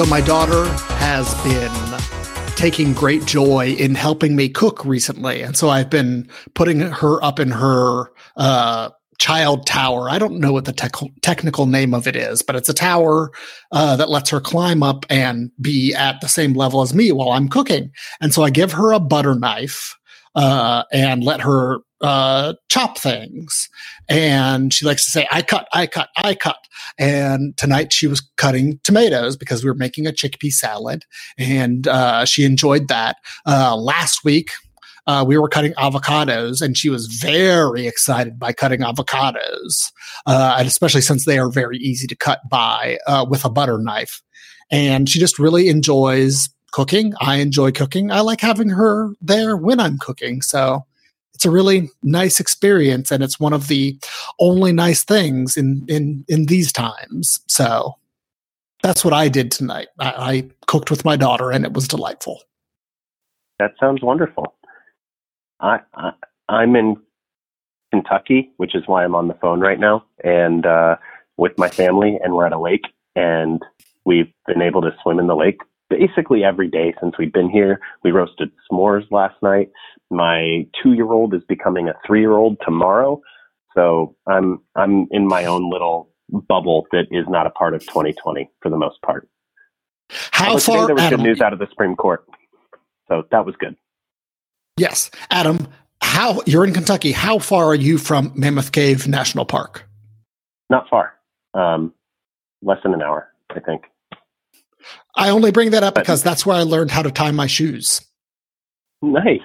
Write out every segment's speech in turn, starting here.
So, my daughter has been taking great joy in helping me cook recently. And so I've been putting her up in her uh, child tower. I don't know what the tech- technical name of it is, but it's a tower uh, that lets her climb up and be at the same level as me while I'm cooking. And so I give her a butter knife uh, and let her uh, chop things. And she likes to say, I cut, I cut, I cut. And tonight she was cutting tomatoes because we were making a chickpea salad and uh, she enjoyed that. Uh, last week, uh, we were cutting avocados and she was very excited by cutting avocados, uh, and especially since they are very easy to cut by uh, with a butter knife. And she just really enjoys cooking. I enjoy cooking. I like having her there when I'm cooking. So it's a really nice experience and it's one of the only nice things in in in these times. So that's what i did tonight. I, I, cooked with my daughter and it was delightful. That sounds wonderful. I, I i'm in kentucky which is why i'm on the phone right now and uh with my family and we're at a lake and we've been able to swim in the lake basically every day since we've been here. We roasted s'mores last night. My two year old is becoming a three year old tomorrow. So I'm I'm in my own little bubble that is not a part of 2020 for the most part. How far? There was Adam, good news out of the Supreme Court, so that was good. Yes, Adam. How you're in Kentucky? How far are you from Mammoth Cave National Park? Not far. Um, less than an hour, I think. I only bring that up because that's where I learned how to tie my shoes. Nice.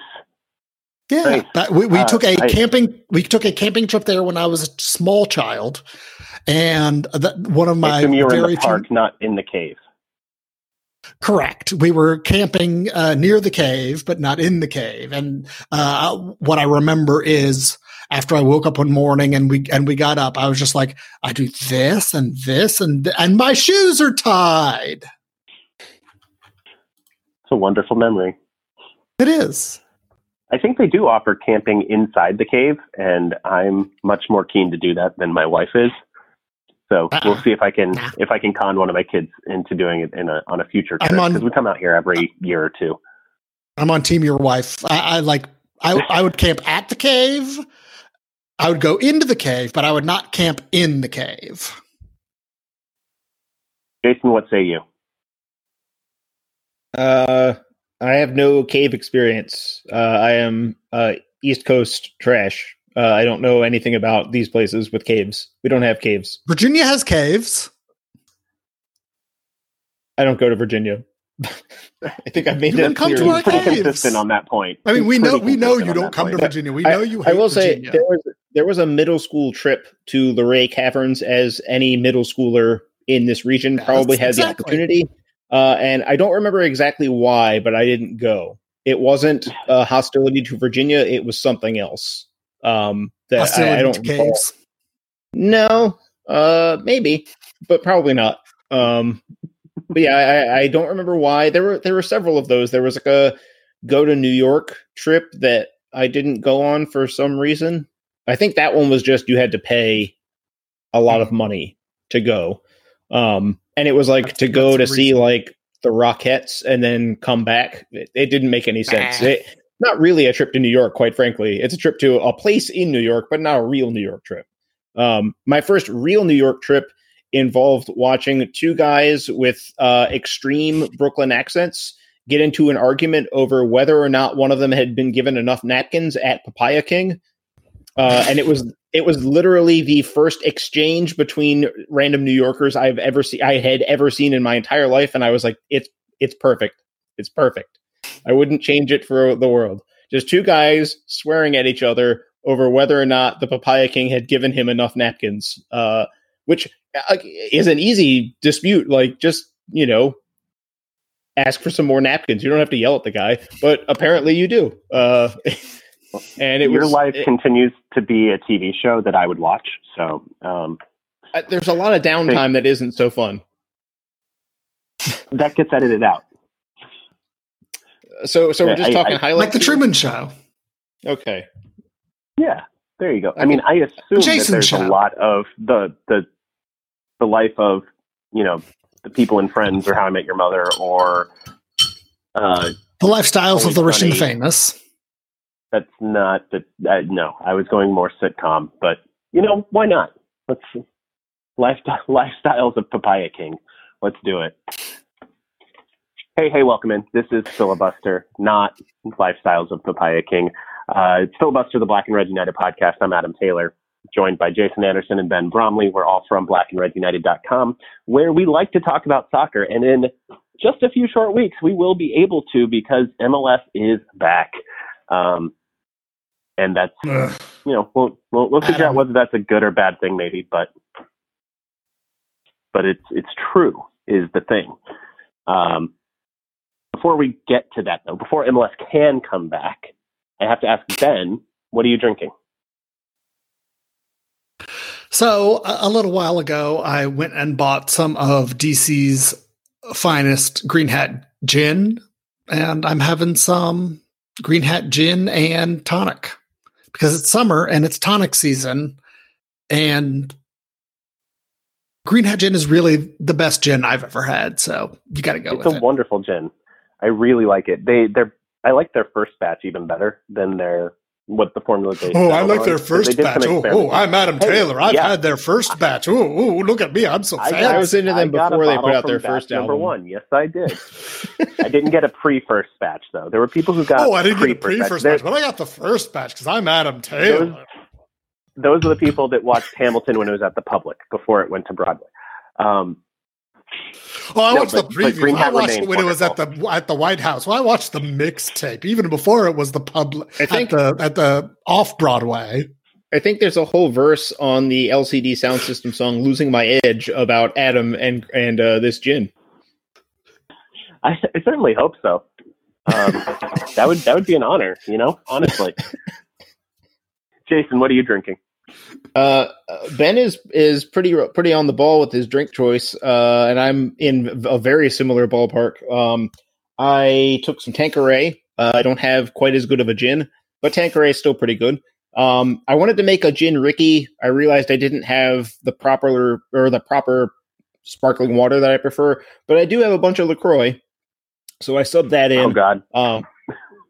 Yeah, nice. we, we uh, took a I, camping we took a camping trip there when I was a small child, and that one of my you were very in the park, few, not in the cave. Correct. We were camping uh, near the cave, but not in the cave. And uh, what I remember is after I woke up one morning and we and we got up, I was just like, I do this and this and th- and my shoes are tied. It's a wonderful memory. It is. I think they do offer camping inside the cave, and I'm much more keen to do that than my wife is. So Uh-uh. we'll see if I can Nah. if I can con one of my kids into doing it in a on a future trip because we come out here every year or two. I'm on team your wife. I, I like I I would camp at the cave. I would go into the cave, but I would not camp in the cave. Jason, what say you? Uh, I have no cave experience. Uh, I am uh, East Coast trash. Uh, I don't know anything about these places with caves. We don't have caves. Virginia has caves. I don't go to Virginia. I think I've made You that come clear. to our Pretty caves. consistent on that point. I mean, He's we know we know you don't that come to. Virginia. We I- know you. I hate will say there was there was a middle school trip to Luray Caverns as any middle schooler in this region Yes, probably had exactly. the opportunity. Uh, and I don't remember exactly why, but I didn't go. It wasn't uh, hostility to Virginia; it was something else. Um, that I, hostility I don't to recall. caves. No, uh, maybe, but probably not. Um, but yeah, I, I don't remember why. There were there were several of those. There was like a go to New York trip that I didn't go on for some reason. I think that one was just you had to pay a lot of money to go, um, and it was like That's- to go to that's see like the Rockettes and then come back. It, it didn't make any sense. Ah. It, not really a trip to New York, quite frankly. It's a trip to a place in New York, but not a real New York trip. Um, my first real New York trip involved watching two guys with uh, extreme Brooklyn accents get into an argument over whether or not one of them had been given enough napkins at Papaya King. Uh, and it was it was literally the first exchange between random New Yorkers I've ever seen I had ever seen in my entire life, and I was like, it's it's perfect, it's perfect. I wouldn't change it for the world. Just two guys swearing at each other over whether or not the Papaya King had given him enough napkins, uh, which uh, is an easy dispute. Like, just, you know, ask for some more napkins. You don't have to yell at the guy, but apparently you do. Uh, and it Your was, life it- continues to be a TV show that I would watch. So, um, uh, there's a lot of downtime that isn't so fun. that gets edited out. So, so we're just I- talking I- highlights. Like the here? Truman Show. Okay. Yeah, there you go. I mean, I assume Jason that there's Show. a lot of the the the life of you know the people and Friends or How I Met Your Mother or uh, The lifestyles of the rich and famous. That's not the uh, no. I was going more sitcom, but you know why not? Let's lifestyle lifestyles of Papaya King. Let's do it. Hey, hey, welcome in. This is Filibuster, not Lifestyles of Papaya King. Uh, it's Filibuster, the Black and Red United podcast. I'm Adam Taylor, joined by Jason Anderson and Ben Bromley. We're all from blackandredunited.com, where we like to talk about soccer. And in just a few short weeks, we will be able to because MLS is back. Um, and that's Ugh. you know, we'll we'll, we'll figure out whether that's a good or bad thing, maybe. But but it's it's true is the thing. Um, before we get to that, though, before MLS can come back, I have to ask Ben, what are you drinking? So a, a little while ago, I went and bought some of DC's finest Green Hat gin, and I'm having some Green Hat gin and tonic because it's summer and it's tonic season, and Green Hat gin is really the best gin I've ever had. So you got to go it's a it. wonderful gin. I really like it. They they're I like their first batch even better than their what the formula they. Oh, I settled like on, their 'cause first they did some batch. Oh, oh. I'm Adam Hey, Taylor. I've yeah. had their first batch. Oh, oh, look at me. I'm so I fancy. got- I was into them I before they put out from their batch first number album. one. Yes, I did. I didn't get a pre-first batch though. There were people who got. oh, I didn't get a pre-first pre batch, but I got the first batch because I'm Adam Taylor. Those are the people that watched Hamilton when it was at the public before it went to Broadway. Um, Oh, I No, watched but- the preview. I watched it remains when it was at the at the White House. Well, I watched the mixtape even before it was the public I think- at the at the off Broadway. I think there's a whole verse on the LCD Soundsystem song "Losing My Edge" about Adam and and uh, this gin. I, I certainly hope so. Um, that would that would be an honor, you know. Honestly, Jason, what are you drinking? Uh, ben is is pretty pretty on the ball with his drink choice, uh, and I'm in a very similar ballpark. Um, I took some Tanqueray. Uh, I don't have quite as good of a gin, but Tanqueray is still pretty good. Um, I wanted to make a gin Ricky. I realized I didn't have the proper or the proper sparkling water that I prefer, but I do have a bunch of Lacroix, so I subbed that in. Oh God, Um,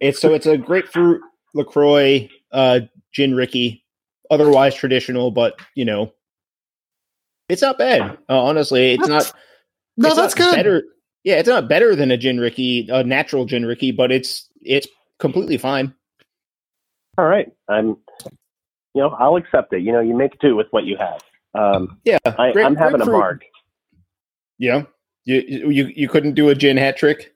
it's so it's a grapefruit Lacroix uh, gin Ricky, otherwise traditional, but you know, it's not bad. Uh, honestly, it's That's- not. No, it's that's not good. Better, yeah, it's not better than a gin Ricky, a natural gin Ricky, but it's it's completely fine. all right. I'm, you know, I'll accept it. You know, you make do with what you have. Um, Yeah, I, grape- I'm having a grapefruit- marg. Yeah, you you you couldn't do a gin hat trick.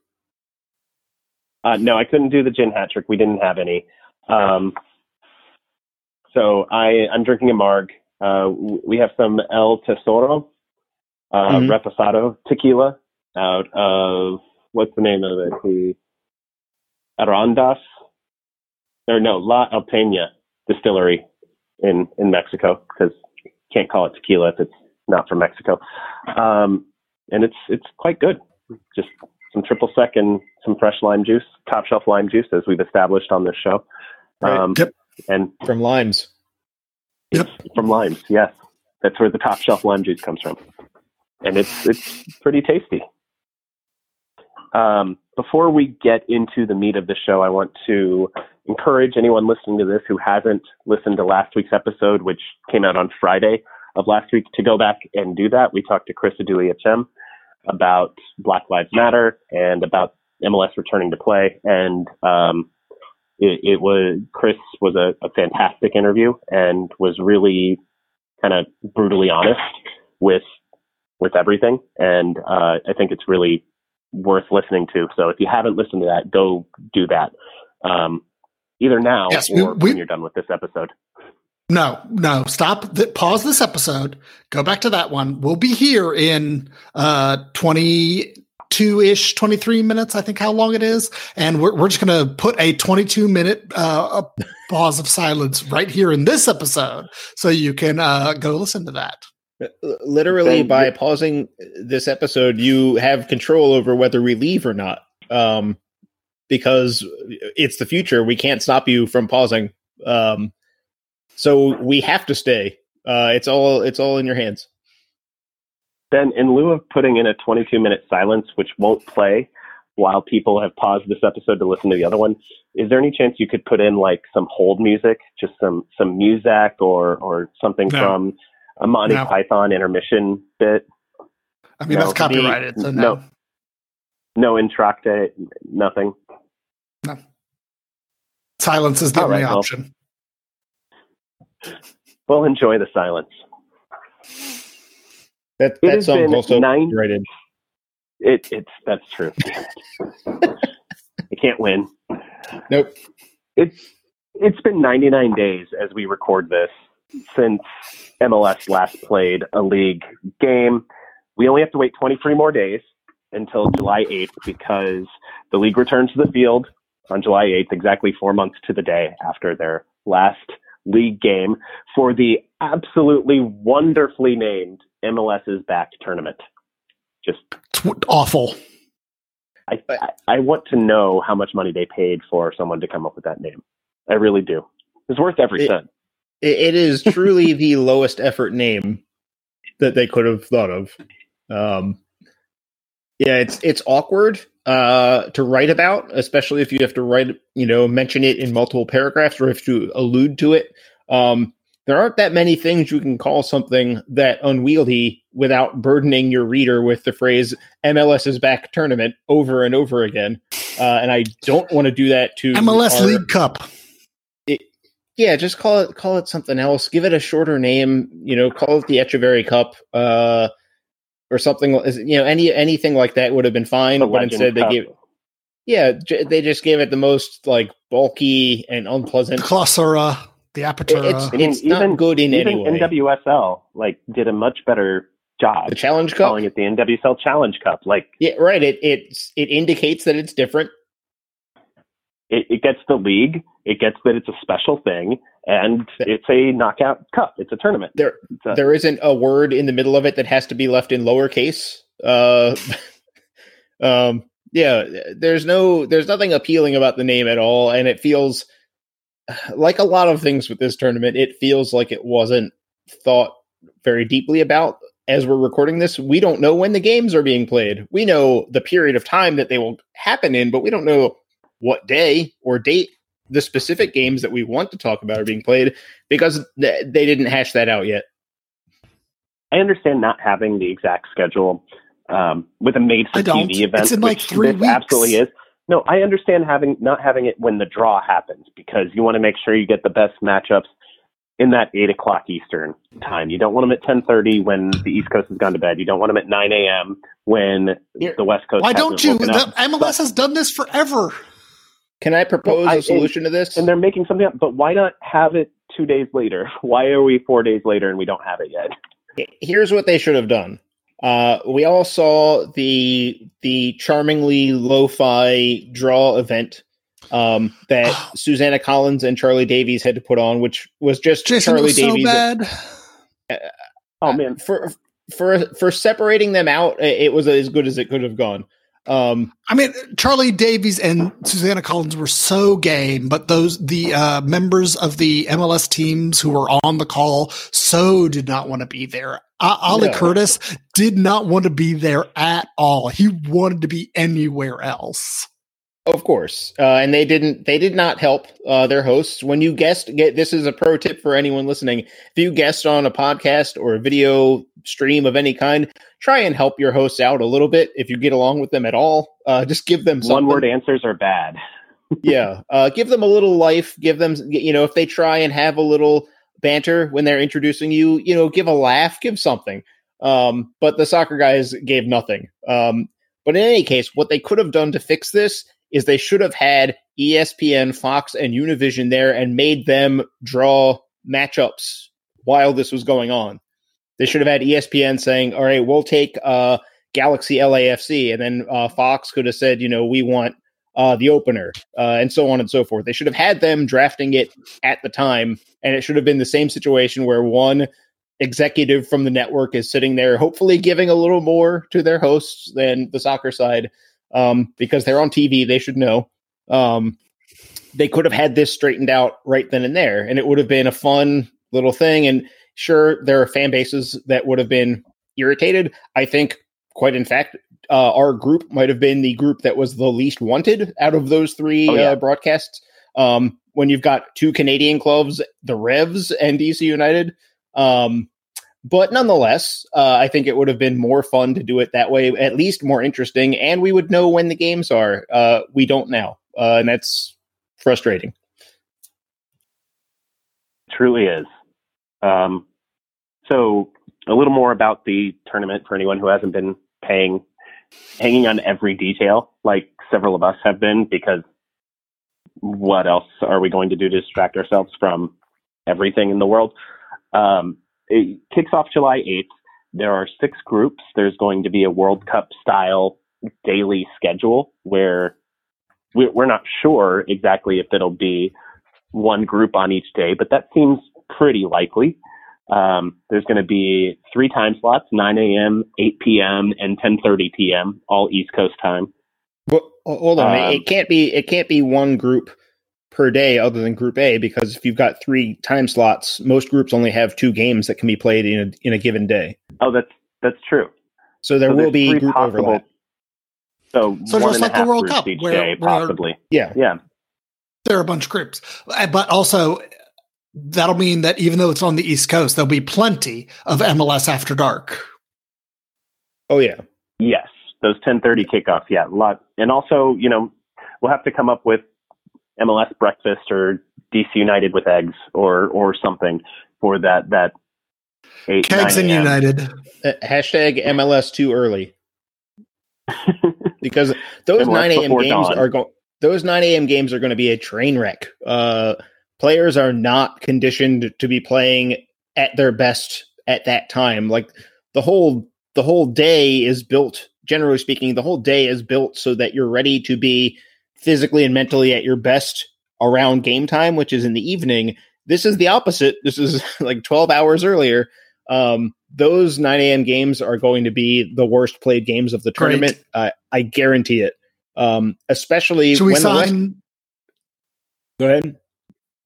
Uh, no, I couldn't do the gin hat trick. We didn't have any. Um, so I, I'm drinking a marg. Uh, we have some El Tesoro uh, Mhm. Reposado tequila out of what's the name of it? The Arandas, or no, La Alteña distillery in in Mexico because can't call it tequila if it's not from Mexico. Um, and it's it's quite good. Just some triple sec and some fresh lime juice, top shelf lime juice, as we've established on this show. Right. Um, Yep. And From limes. Yep. From limes, yes, that's where the top shelf lime juice comes from, and it's it's pretty tasty. Um, before we get into the meat of the show, I want to encourage anyone listening to this who hasn't listened to last week's episode, which came out on Friday of last week, to go back and do that. We talked to Chris Adui HM about Black Lives Matter and about MLS returning to play, and um, it, it was Chris was a, a fantastic interview and was really kind of brutally honest with with everything, and uh, I think it's really worth listening to. So if you haven't listened to that, go do that. Um, either now Yes, or we- when you're done with this episode. No, no, stop. Th- pause this episode. Go back to that one. We'll be here in uh 22 ish, 23 minutes. I think how long it is. And we're, we're just going to put a 22 minute uh, a pause of silence right here in this episode. So you can uh, go listen to that. Literally, Then by pausing this episode, you have control over whether we leave or not. Um, because it's the future. We can't stop you from pausing. Um, so we have to stay. Uh, it's all it's all in your hands. Then, in lieu of putting in a 22 minute silence, which won't play while people have paused this episode to listen to the other one, is there any chance you could put in like some hold music, just some some music or or something No. from a Monty No. Python intermission bit? I mean, No, that's copyrighted. So no. no. No intractate, nothing. Silence is the All only right, well. option. Well, enjoy the silence. That It that been also nine- copyrighted. It, it's that's true. you can't win. Nope. It's it's been 99 days as we record this since MLS last played a league game. We only have to wait 23 more days until July 8th because the league returns to the field on July 8th, exactly four months to the day after their last league game for the absolutely wonderfully named MLS is Back tournament. Just It's awful. I, I, I want to know how much money they paid for someone to come up with that name. I really do. It's worth every It- cent. It, it is truly the lowest effort name that they could have thought of. Um, yeah, it's it's awkward uh, to write about, especially if you have to write, you know, mention it in multiple paragraphs or if to allude to it. Um, there aren't that many things you can call something that unwieldy without burdening your reader with the phrase "MLS is back" tournament over and over again. Uh, and I don't want to do that to MLS our- League Cup. yeah, just call it call it something else. Give it a shorter name. You know, call it the Echeverry Cup, uh, or something. You know, any anything like that would have been fine. The but Legend instead, they gave yeah, j- they just gave it the most like bulky and unpleasant. Clausura, the Apertura. It's I mean, it's not even- good in Even any way. NWSL like did a much better job the Challenge Cup. calling it the NWSL Challenge Cup. Like Yeah, right. It it's it indicates that it's different. it, it gets the league, it gets that it's a special thing, and it's a knockout cup. It's a tournament. There a- there isn't a word in the middle of it that has to be left in lowercase. Uh, um, yeah, there's no, there's nothing appealing about the name at all, and it feels like a lot of things with this tournament. It feels like it wasn't thought very deeply about. As we're recording this, we don't know when the games are being played. We know the period of time that they will happen in, but we don't know what day or date the specific games that we want to talk about are being played because th- they didn't hash that out yet. I understand not having the exact schedule um, with a made for TV event. It's in, like, three weeks. Absolutely is. No, I understand having not having it when the draw happens because you want to make sure you get the best matchups in that eight o'clock Eastern time. You don't want them at ten thirty when the East Coast has gone to bed. You don't want them at nine a.m. when Here- the West Coast. Why hasn't don't you? The up. MLS has done this forever. Can I propose Well, I- a solution to this? And they're making something up, but why not have it two days later? Why are we four days later and we don't have it yet? Here's what they should have done. Uh, we all saw the the charmingly lo-fi draw event um, that Susannah Collins and Charlie Davies had to put on, which was just Jason, Charlie was so Davies. bad. Oh man, for for for separating them out, it was as good as it could have gone. Um, I mean, Charlie Davies and Susannah Collins were so game, but those the uh, members of the MLS teams who were on the call so did not want to be there. Uh, Ollie No. Curtis did not want to be there at all. He wanted to be anywhere else. Of course, uh, and they didn't. They did not help uh, their hosts. When you guest, get this is a pro tip for anyone listening. If you guest on a podcast or a video stream of any kind, try and help your hosts out a little bit. If you get along with them at all, uh, just give them one word answers are bad. yeah, uh, give them a little life. Give them, you know, if they try and have a little banter when they're introducing you, you know, give a laugh, give something. Um, but the soccer guys gave nothing. Um, But in any case, what they could have done to fix this is they should have had ESPN, Fox, and Univision there and made them draw matchups while this was going on. They should have had ESPN saying, "All right, we'll take uh, Galaxy LAFC," and then uh, Fox could have said, "You know, we want uh, the opener," uh, and so on and so forth. They should have had them drafting it at the time, and it should have been the same situation where one executive from the network is sitting there, hopefully giving a little more to their hosts than the soccer side, um, because they're on TV. They should know. Um, they could have had this straightened out right then and there, and it would have been a fun little thing. And sure, there are fan bases that would have been irritated. I think, quite in fact, uh, our group might have been the group that was the least wanted out of those three oh, yeah. uh, broadcasts. Um, when you've got two Canadian clubs, the Revs and DC United. Um, but nonetheless, uh, I think it would have been more fun to do it that way, at least more interesting, and we would know when the games are. Uh, we don't now, uh, and that's frustrating. Truly is. Um, so, a little more about the tournament for anyone who hasn't been paying, hanging on every detail like several of us have been, because what else are we going to do to distract ourselves from everything in the world? Um, it kicks off July 8th. There are six groups. There's going to be a World Cup style daily schedule where we're not sure exactly if it'll be one group on each day, but that seems pretty likely. Um, there's going to be three time slots: 9 a.m., 8 p.m., and 10:30 p.m. all East Coast time. Well, hold on, um, it can't be it can't be one group per day other than Group A because if you've got three time slots, most groups only have two games that can be played in a, in a given day. Oh, that's that's true. So there so will be group possible, overlap. So, so just like the World Cup, where, day, where, possibly. Yeah, yeah. There are a bunch of groups, but also that'll mean that even though it's on the East Coast, there'll be plenty of MLS After Dark. Oh yeah, yes, those ten thirty kickoffs. Yeah, a lot, and also you know we'll have to come up with MLS breakfast or DC United with eggs or or something for that that eight kegs and United uh, hashtag MLS too early because those nine a.m. games dawn. are going. Those nine a.m. games are going to be a train wreck. Uh, players are not conditioned to be playing at their best at that time. Like the whole the whole day is built. Generally speaking, the whole day is built so that you're ready to be physically and mentally at your best around game time, which is in the evening. This is the opposite. This is like 12 hours earlier. Um, those 9 a.m. games are going to be the worst played games of the tournament. Uh, I guarantee it. Um, especially Should we when sign? West- Go ahead.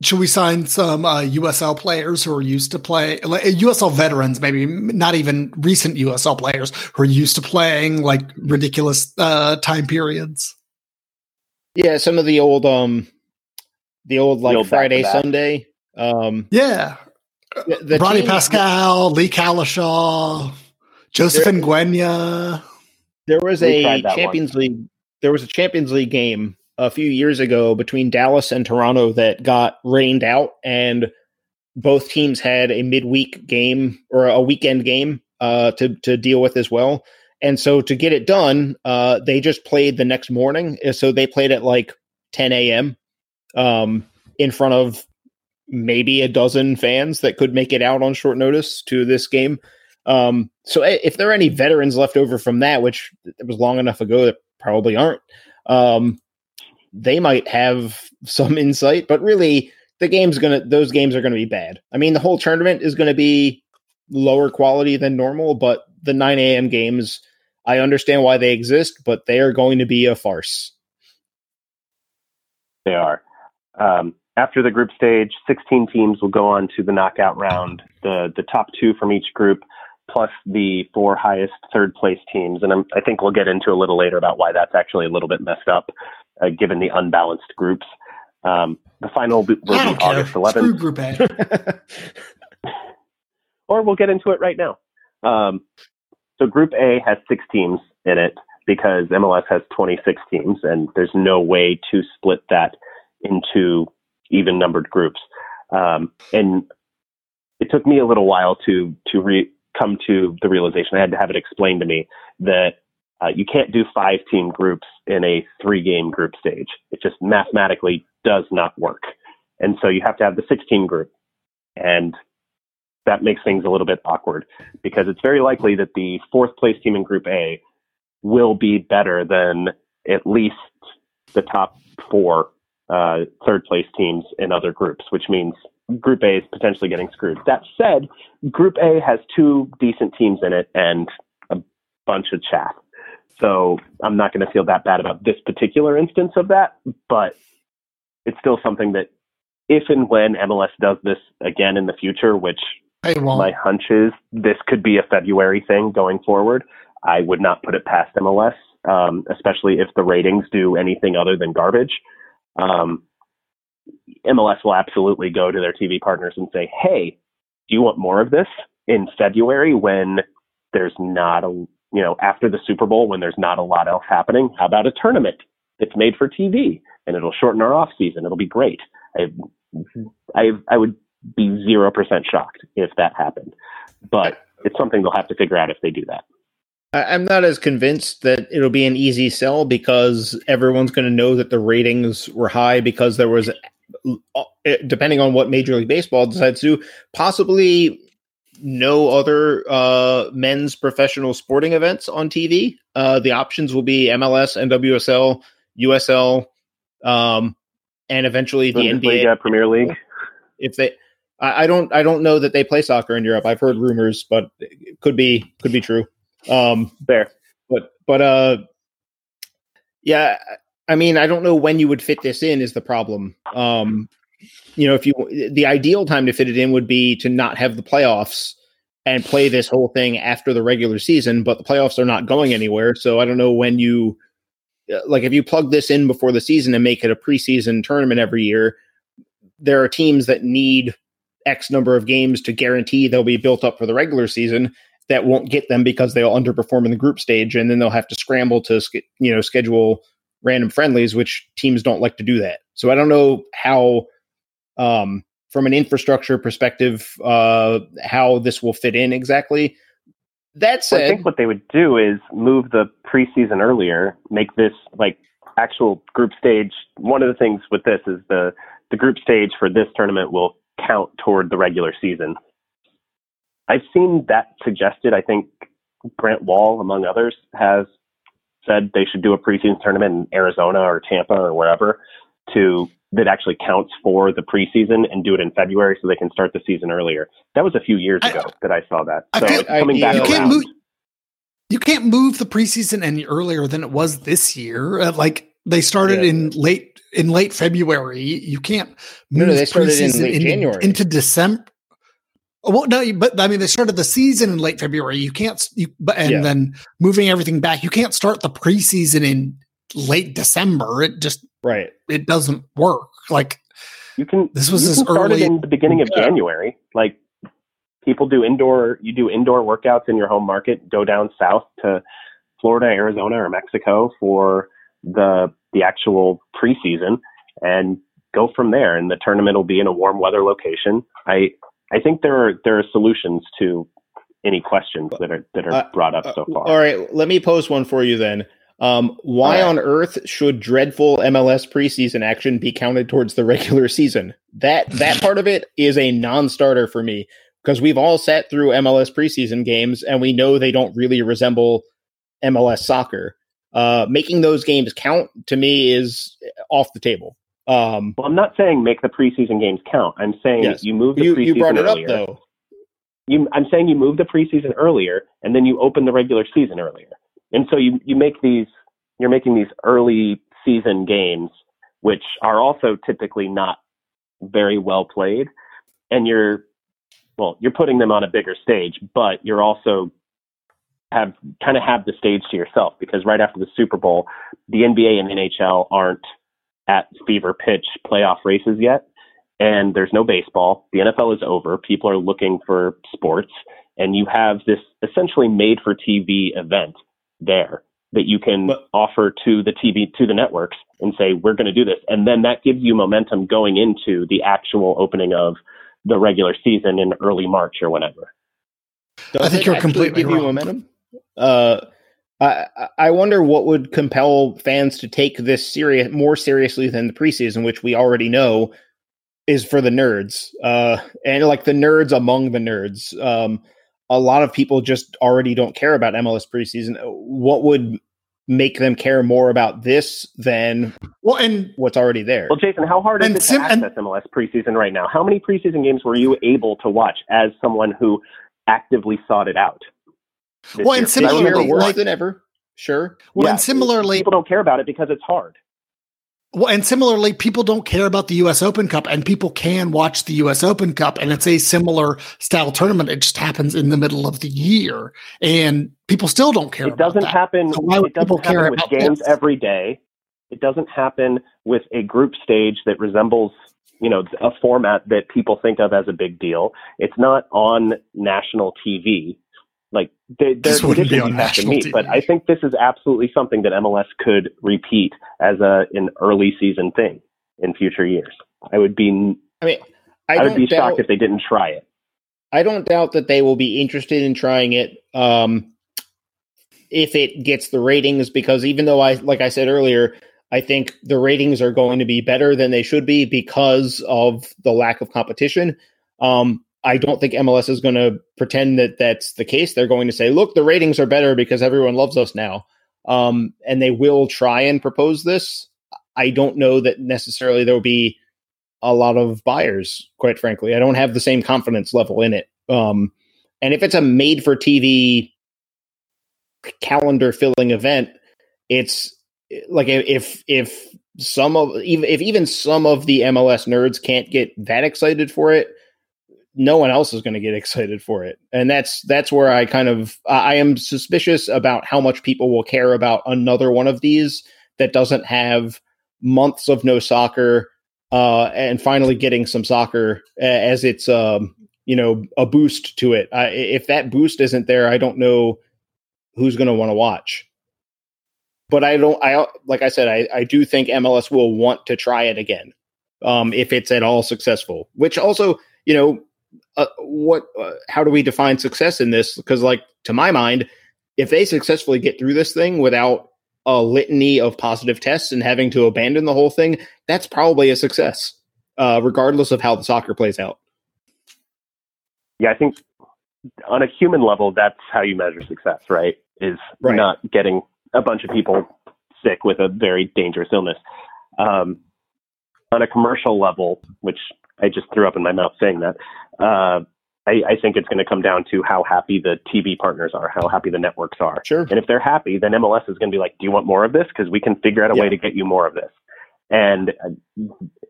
Should we sign some uh, USL players who are used to play like, USL veterans, maybe not even recent USL players who are used to playing like ridiculous uh, time periods? Yeah, some of the old um the old like the old Friday Sunday. Um Yeah. The, the Ronnie team, Pascal, Lee Calishaw, Joseph Ngwenya. There was a Champions one. League there was a Champions League game a few years ago between Dallas and Toronto that got rained out and both teams had a midweek game or a weekend game uh, to to deal with as well. And so to get it done, uh, they just played the next morning. Uh, so they played at like 10 a.m. Um, in front of maybe a dozen fans that could make it out on short notice to this game. Um, so if there are any veterans left over from that, which it was long enough ago that probably aren't, um, they might have some insight. But really, the game's gonna; those games are gonna be bad. I mean, the whole tournament is gonna be lower quality than normal, but the 9 a.m. games I understand why they exist, but they are going to be a farce. They are. Um, after the group stage, 16 teams will go on to the knockout round. The the top two from each group, plus the four highest third place teams. And I'm, i think we'll get into a little later about why that's actually a little bit messed up, uh, given the unbalanced groups. Um, the final will be, August 11th. Screw group A. or we'll get into it right now. Um, so Group A has six teams in it because MLS has 26 teams, and there's no way to split that into even numbered groups. Um, and it took me a little while to to re- come to the realization. I had to have it explained to me that Uh, you can't do five team groups in a three game group stage. It just mathematically does not work. And so you have to have the 16 group. And that makes things a little bit awkward because it's very likely that the fourth place team in Group A will be better than at least the top four uh, third place teams in other groups, which means Group A is potentially getting screwed. That said, Group A has two decent teams in it and a bunch of chaff. So I'm not going to feel that bad about this particular instance of that, but it's still something that if and when MLS does this again in the future, which my hunch is this could be a February thing going forward. I would not put it past MLS, um, especially if the ratings do anything other than garbage. Um, MLS will absolutely go to their TV partners and say, "Hey, do you want more of this in February when there's not a you know after the Super Bowl when there's not a lot else happening? How about a tournament that's made for TV and it'll shorten our off season? It'll be great." I, I, I would be 0% shocked if that happened. But it's something they'll have to figure out if they do that. I'm not as convinced that it'll be an easy sell because everyone's going to know that the ratings were high because there was, uh, depending on what Major League Baseball decides to, possibly no other uh, men's professional sporting events on TV. Uh, the options will be MLS, NWSL, USL, um, and eventually the NBA Premier League. If they, I, I, don't, I don't know that they play soccer in Europe. I've heard rumors, but it could be, could be true. Um, there, but, but, uh, yeah, I mean, I don't know when you would fit this in is the problem. Um, you know, if you, the ideal time to fit it in would be to not have the playoffs and play this whole thing after the regular season, but the playoffs are not going anywhere. So I don't know when you, uh, like if you plug this in before the season and make it a preseason tournament every year, there are teams that need X number of games to guarantee they'll be built up for the regular season that won't get them because they'll underperform in the group stage, and then they'll have to scramble to you know schedule random friendlies, which teams don't like to do that. So I don't know how, um, from an infrastructure perspective, uh, how this will fit in exactly. That said, well, I think what they would do is move the preseason earlier, make this like actual group stage. One of the things with this is the the group stage for this tournament will count toward the regular season. I've seen that suggested. I think Grant Wahl, among others, has said they should do a preseason tournament in Arizona or Tampa or wherever to that actually counts for the preseason and do it in February so they can start the season earlier. That was a few years ago I, that I saw that. So I, coming back you around. Can't move, you can't move the preseason any earlier than it was this year. Uh, like they started yeah. in late in late February. You can't move no, no, they started in late in, January into December. Well, no, but I mean, they started the season in late February. You can't, you, but and yeah. then moving everything back. You can't start the preseason in late December. It just right. It doesn't work. Like you can. This was as early in the beginning of yeah. January. Like people do indoor. You do indoor workouts in your home market. Go down south to Florida, Arizona, or Mexico for the the actual preseason and go from there. And the tournament will be in a warm weather location. I I think there are there are solutions to any questions that are that are uh, brought up so far. All right, let me pose one for you then. Um, why right. on earth should dreadful MLS preseason action be counted towards the regular season? That that part of it is a non-starter for me because we've all sat through MLS preseason games and we know they don't really resemble MLS soccer uh, making those games count to me is off the table. Um, well, I'm not saying make the preseason games count. I'm saying yes. you move the you, preseason you brought it earlier. up though. You, I'm saying you move the preseason earlier, and then you open the regular season earlier. And so you you make these you're making these early season games, which are also typically not very well played, and you're well, you're putting them on a bigger stage, but you're also have kind of have the stage to yourself because right after the Super Bowl, the NBA and NHL aren't at fever pitch playoff races yet. And there's no baseball. The NFL is over. People are looking for sports. And you have this essentially made for TV event there that you can but, offer to the TV, to the networks and say, we're going to do this. And then that gives you momentum going into the actual opening of the regular season in early March or whenever. Does I think you're completely give wrong. you momentum? Uh, I I wonder what would compel fans to take this serious more seriously than the preseason, which we already know is for the nerds, uh, and like the nerds among the nerds. Um, a lot of people just already don't care about MLS preseason. What would make them care more about this than well and what's already there? Well, Jason, how hard is it to access MLS preseason right now? How many preseason games were you able to watch as someone who actively sought it out? Well, and similarly, worse like, than ever. Sure. Well, yeah, and similarly, people don't care about it because it's hard. Well, and similarly, people don't care about the U.S. Open Cup, and people can watch the U.S. Open Cup, and it's a similar style tournament. It just happens in the middle of the year, and people still don't care. It doesn't happen. So why it doesn't happen with games this? every day. It doesn't happen with a group stage that resembles, you know, a format that people think of as a big deal. It's not on national TV. Like they, there's conditions you have to meet, TV. but I think this is absolutely something that MLS could repeat as a an early season thing in future years. I would be. I mean, I, I would be doubt, shocked if they didn't try it. I don't doubt that they will be interested in trying it. Um, if it gets the ratings, because even though I, like I said earlier, I think the ratings are going to be better than they should be because of the lack of competition. Um, I don't think MLS is going to pretend that that's the case. They're going to say, look, the ratings are better because everyone loves us now. Um, and they will try and propose this. I don't know that necessarily there will be a lot of buyers, quite frankly. I don't have the same confidence level in it. Um, and if it's a made for TV calendar filling event, it's like if if some of even if even some of the MLS nerds can't get that excited for it, no one else is going to get excited for it. And that's that's where i kind of i am suspicious about how much people will care about another one of these that doesn't have months of no soccer uh, and finally getting some soccer as it's um, you know a boost to it. I, if that boost isn't there i don't know who's going to want to watch. But i don't i like i said I, I do think mls will want to try it again um, if it's at all successful. Which also you know uh, what uh, how do we define success in this because like to my mind if they successfully get through this thing without a litany of positive tests and having to abandon the whole thing that's probably a success uh, regardless of how the soccer plays out yeah i think on a human level that's how you measure success right is right. not getting a bunch of people sick with a very dangerous illness um, on a commercial level which I just threw up in my mouth saying that. Uh, I, I, think it's going to come down to how happy the TV partners are, how happy the networks are. Sure. And if they're happy, then MLS is going to be like, "Do you want more of this? Because we can figure out a yeah. way to get you more of this." And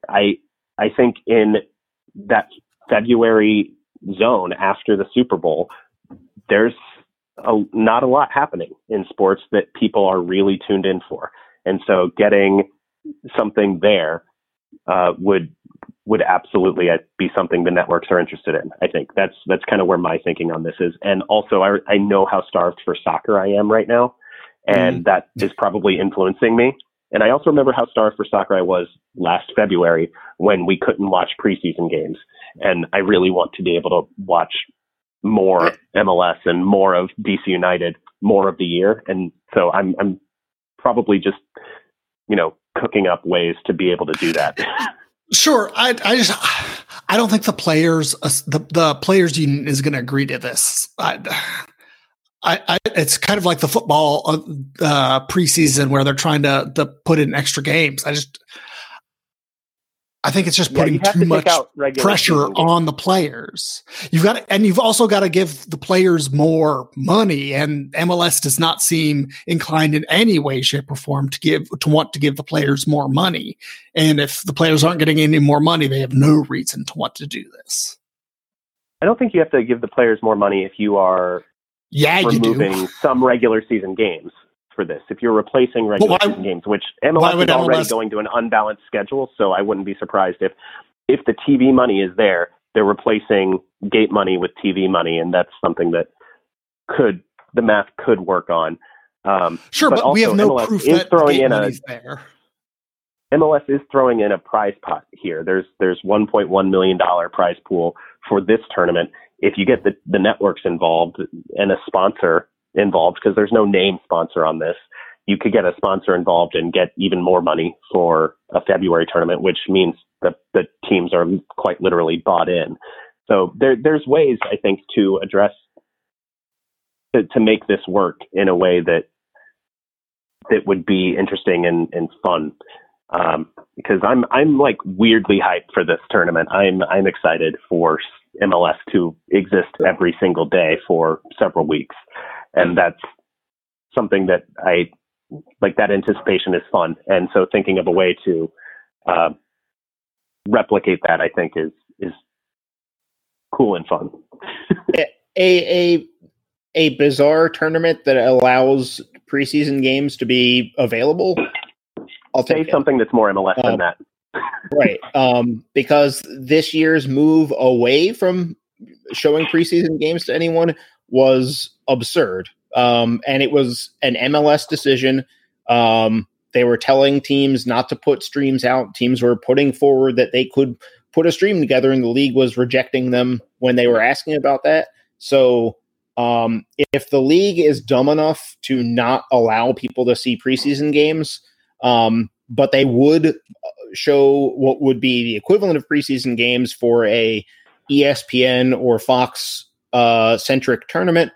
I, I think in that February zone after the Super Bowl, there's a, not a lot happening in sports that people are really tuned in for, and so getting something there uh, would would absolutely uh, be something the networks are interested in. I think that's that's kind of where my thinking on this is. And also, I I know how starved for soccer I am right now, and mm. that is probably influencing me. And I also remember how starved for soccer I was last February when we couldn't watch preseason games. And I really want to be able to watch more MLS and more of DC United more of the year. And so I'm I'm probably just you know cooking up ways to be able to do that. Sure, I I just I don't think the players uh, the the players union is going to agree to this. I, I, I, it's kind of like the football uh, uh, preseason where they're trying to to put in extra games. I just I think it's just putting yeah, too to much pressure on the players. You've got to, and you've also got to give the players more money. And MLS does not seem inclined in any way, shape, or form to give to want to give the players more money. And if the players aren't getting any more money, they have no reason to want to do this. I don't think you have to give the players more money if you are yeah, removing some regular season games for this. If you're replacing regular why, games, which MLS is already MLS... going to an unbalanced schedule, so I wouldn't be surprised if if the TV money is there, they're replacing gate money with TV money, and that's something that could the math could work on. Um, sure, but, but we have no MLS proof that throwing in a, there. MLS is throwing in a prize pot here. There's there's 1.1 million dollar prize pool for this tournament. If you get the the networks involved and a sponsor involved because there's no name sponsor on this. You could get a sponsor involved and get even more money for a February tournament, which means that the teams are quite literally bought in. So there, there's ways I think to address to, to make this work in a way that that would be interesting and, and fun. Um, because I'm I'm like weirdly hyped for this tournament. I'm I'm excited for MLS to exist every single day for several weeks, and that's something that I like. That anticipation is fun, and so thinking of a way to uh, replicate that, I think, is is cool and fun. a a a bizarre tournament that allows preseason games to be available. I'll say something that's more MLS um, than that. right. Um, because this year's move away from showing preseason games to anyone was absurd. Um, and it was an MLS decision. Um, they were telling teams not to put streams out. Teams were putting forward that they could put a stream together, and the league was rejecting them when they were asking about that. So um, if the league is dumb enough to not allow people to see preseason games, um, but they would uh, show what would be the equivalent of preseason games for a ESPN or Fox uh, centric tournament,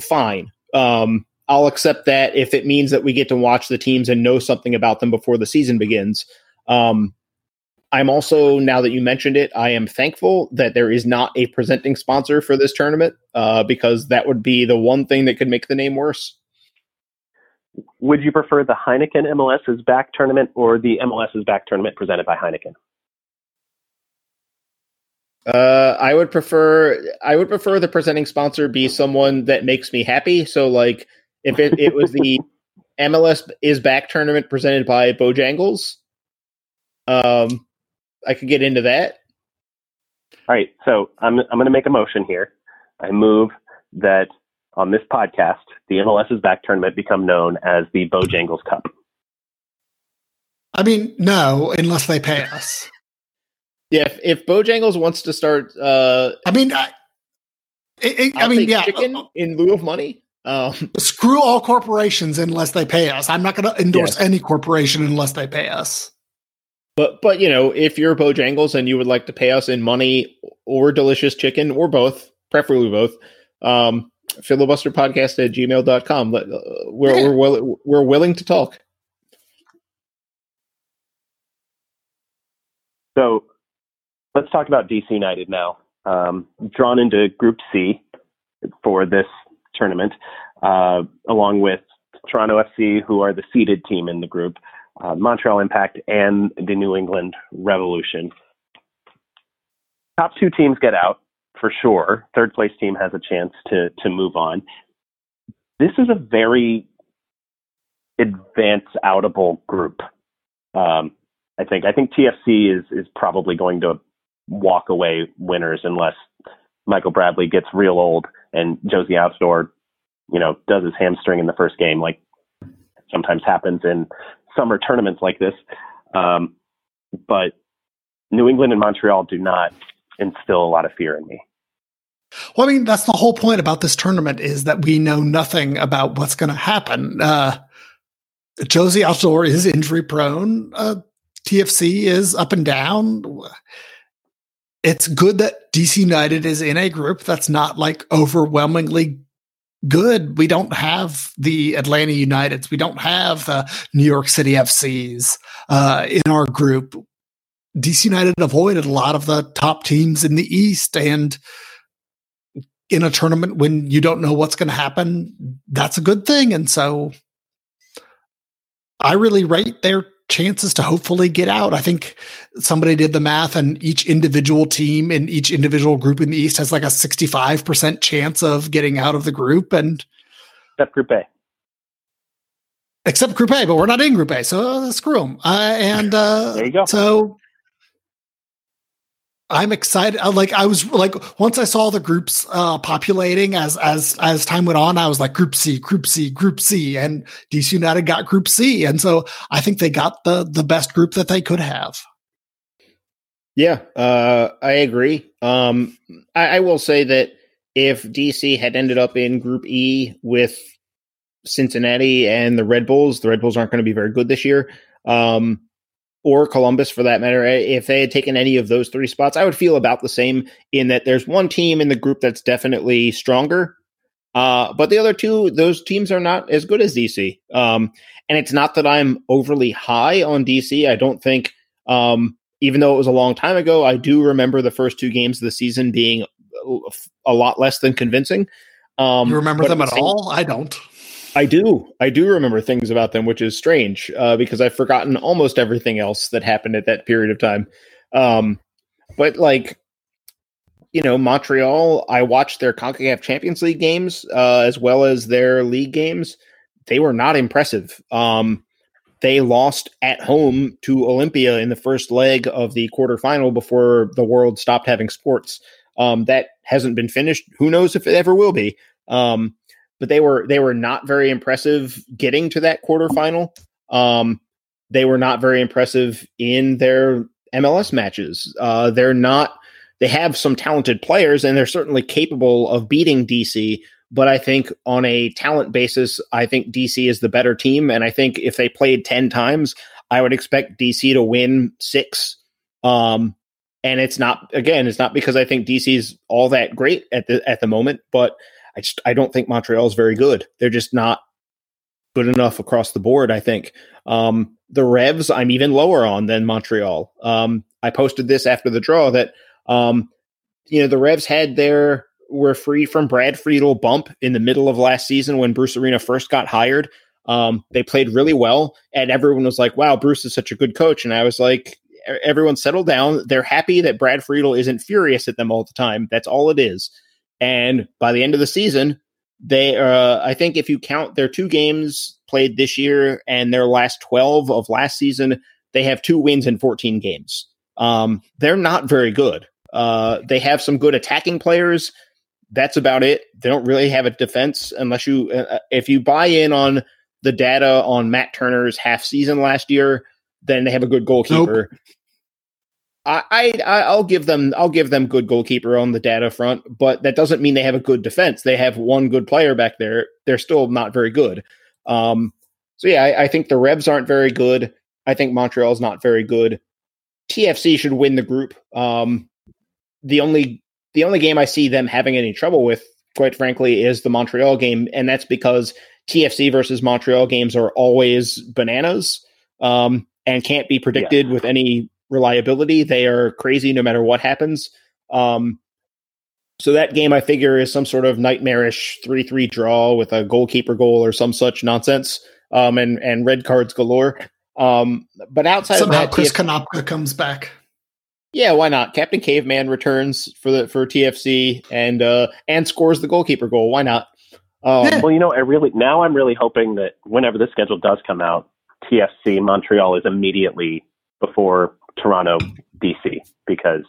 fine. Um, I'll accept that if it means that we get to watch the teams and know something about them before the season begins. Um, I'm also, now that you mentioned it, I am thankful that there is not a presenting sponsor for this tournament uh, because that would be the one thing that could make the name worse. Would you prefer the Heineken MLS is back tournament or the MLS is back tournament presented by Heineken? Uh, I would prefer I would prefer the presenting sponsor be someone that makes me happy. So, like, if it, it was the MLS is back tournament presented by Bojangles, um, I could get into that. All right, so I'm I'm going to make a motion here. I move that on this podcast, the MLS is back tournament become known as the Bojangles Cup. I mean, no, unless they pay us. Yeah, if, if Bojangles wants to start, uh, I mean, I, it, I mean, yeah, chicken in lieu of money. Um, screw all corporations unless they pay us. I'm not going to endorse yes. any corporation unless they pay us. But but you know, if you're Bojangles and you would like to pay us in money or delicious chicken or both, preferably both, um, filibusterpodcast at gmail.com. Uh, we're, yeah. we're, will, we're willing to talk. So let's talk about DC United now. Um, drawn into Group C for this tournament, uh, along with Toronto FC, who are the seeded team in the group uh, Montreal Impact and the New England Revolution. Top two teams get out for sure. Third place team has a chance to to move on. This is a very advance outable group. Um, I think I think TFC is is probably going to walk away winners unless Michael Bradley gets real old and Jozy Altidore, you know, does his hamstring in the first game, like sometimes happens in summer tournaments like this. Um, but New England and Montreal do not instill a lot of fear in me. Well, I mean, that's the whole point about this tournament is that we know nothing about what's going to happen. Uh, Jozy Altidore is injury prone. Uh, TFC is up and down. It's good that DC United is in a group that's not like overwhelmingly good. We don't have the Atlanta Uniteds. We don't have the New York City FCs uh, in our group. DC United avoided a lot of the top teams in the East. And in a tournament when you don't know what's going to happen, that's a good thing. And so I really rate their chances to hopefully get out. I think somebody did the math and each individual team in each individual group in the East has like a 65% chance of getting out of the group and except group A. Except group A, but we're not in group A, so uh, screw them. Uh, and uh, there you go. So I'm excited. Like I was like once I saw the groups uh, populating as as as time went on, I was like Group C, Group C, Group C, and DC United got Group C, and so I think they got the the best group that they could have. Yeah, uh, I agree. Um, I, I will say that if DC had ended up in Group E with Cincinnati and the Red Bulls, the Red Bulls aren't going to be very good this year. Um, or Columbus for that matter. If they had taken any of those three spots, I would feel about the same in that there's one team in the group that's definitely stronger. Uh, but the other two, those teams are not as good as DC. Um, and it's not that I'm overly high on DC. I don't think, um, even though it was a long time ago, I do remember the first two games of the season being a lot less than convincing. Um, you remember them at same, all? I don't. I do. I do remember things about them, which is strange uh, because I've forgotten almost everything else that happened at that period of time. Um, but like, you know, Montreal, I watched their CONCACAF Champions League games uh, as well as their league games. They were not impressive. Um, they lost at home to Olimpia in the first leg of the quarterfinal before the world stopped having sports. Um, that hasn't been finished. Who knows if it ever will be? Um, but they were they were not very impressive getting to that quarterfinal. Um, they were not very impressive in their MLS matches. Uh, they're not. They have some talented players, and they're certainly capable of beating DC. But I think on a talent basis, I think DC is the better team. And I think if they played ten times, I would expect DC to win six. Um, and it's not again, it's not because I think DC's all that great at the at the moment, but I just I don't think Montreal is very good. They're just not good enough across the board. I think um, the Revs I'm even lower on than Montreal. Um, I posted this after the draw that um, you know the Revs had their were free from Brad Friedel bump in the middle of last season when Bruce Arena first got hired. Um, they played really well, and everyone was like, "Wow, Bruce is such a good coach." And I was like, "Everyone settle down. They're happy that Brad Friedel isn't furious at them all the time. That's all it is." And by the end of the season, they uh, I think if you count their two games played this year and their last 12 of last season, they have two wins in 14 games. Um, they're not very good. Uh, they have some good attacking players. That's about it. They don't really have a defense unless you uh, if you buy in on the data on Matt Turner's half season last year, then they have a good goalkeeper. Nope. I, I will give them I'll give them good goalkeeper on the data front, but that doesn't mean they have a good defense. They have one good player back there. They're still not very good. Um, so yeah, I, I think the Revs aren't very good. I think Montreal's not very good. TFC should win the group. Um, the only the only game I see them having any trouble with, quite frankly, is the Montreal game, and that's because TFC versus Montreal games are always bananas um, and can't be predicted yeah. with any reliability. They are crazy no matter what happens. Um, so that game, I figure, is some sort of nightmarish three-three draw with a goalkeeper goal or some such nonsense, um, and and red cards galore. Um, but outside somehow of that, Chris TF- Konopka comes back. Yeah, why not? Captain Caveman returns for the for TFC and uh, and scores the goalkeeper goal. Why not? Um, well, you know, I really now I'm really hoping that whenever the schedule does come out, TFC Montreal is immediately before Toronto, DC, because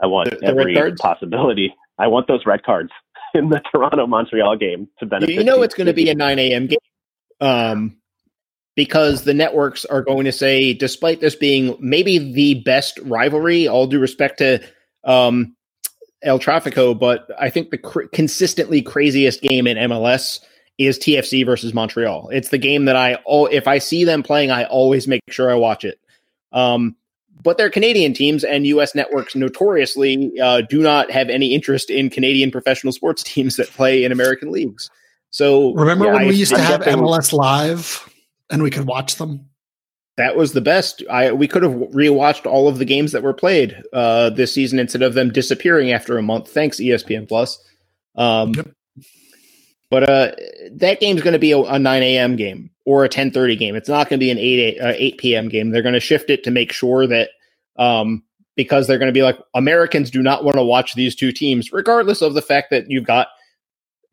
I want the, the every possibility. I want those red cards in the Toronto Montreal game to benefit. You know, it's going to be a 9 a.m. game. Um, because the networks are going to say, despite this being maybe the best rivalry, all due respect to um, El Trafico, but I think the cr- consistently craziest game in MLS is TFC versus Montreal. It's the game that I, if I see them playing, I always make sure I watch it. Um, but they're Canadian teams, and U.S. networks notoriously uh, do not have any interest in Canadian professional sports teams that play in American leagues. So remember yeah, when I, we used I, to have MLS Live and we could watch them? That was the best. I we could have rewatched all of the games that were played uh, this season instead of them disappearing after a month. Thanks ESPN Plus. Um, yep. But uh, that game's going to be a, a 9 a.m. game or a 10:30 game. It's not going to be an 8 uh, 8 p.m. game. They're going to shift it to make sure that um, because they're going to be like Americans do not want to watch these two teams, regardless of the fact that you've got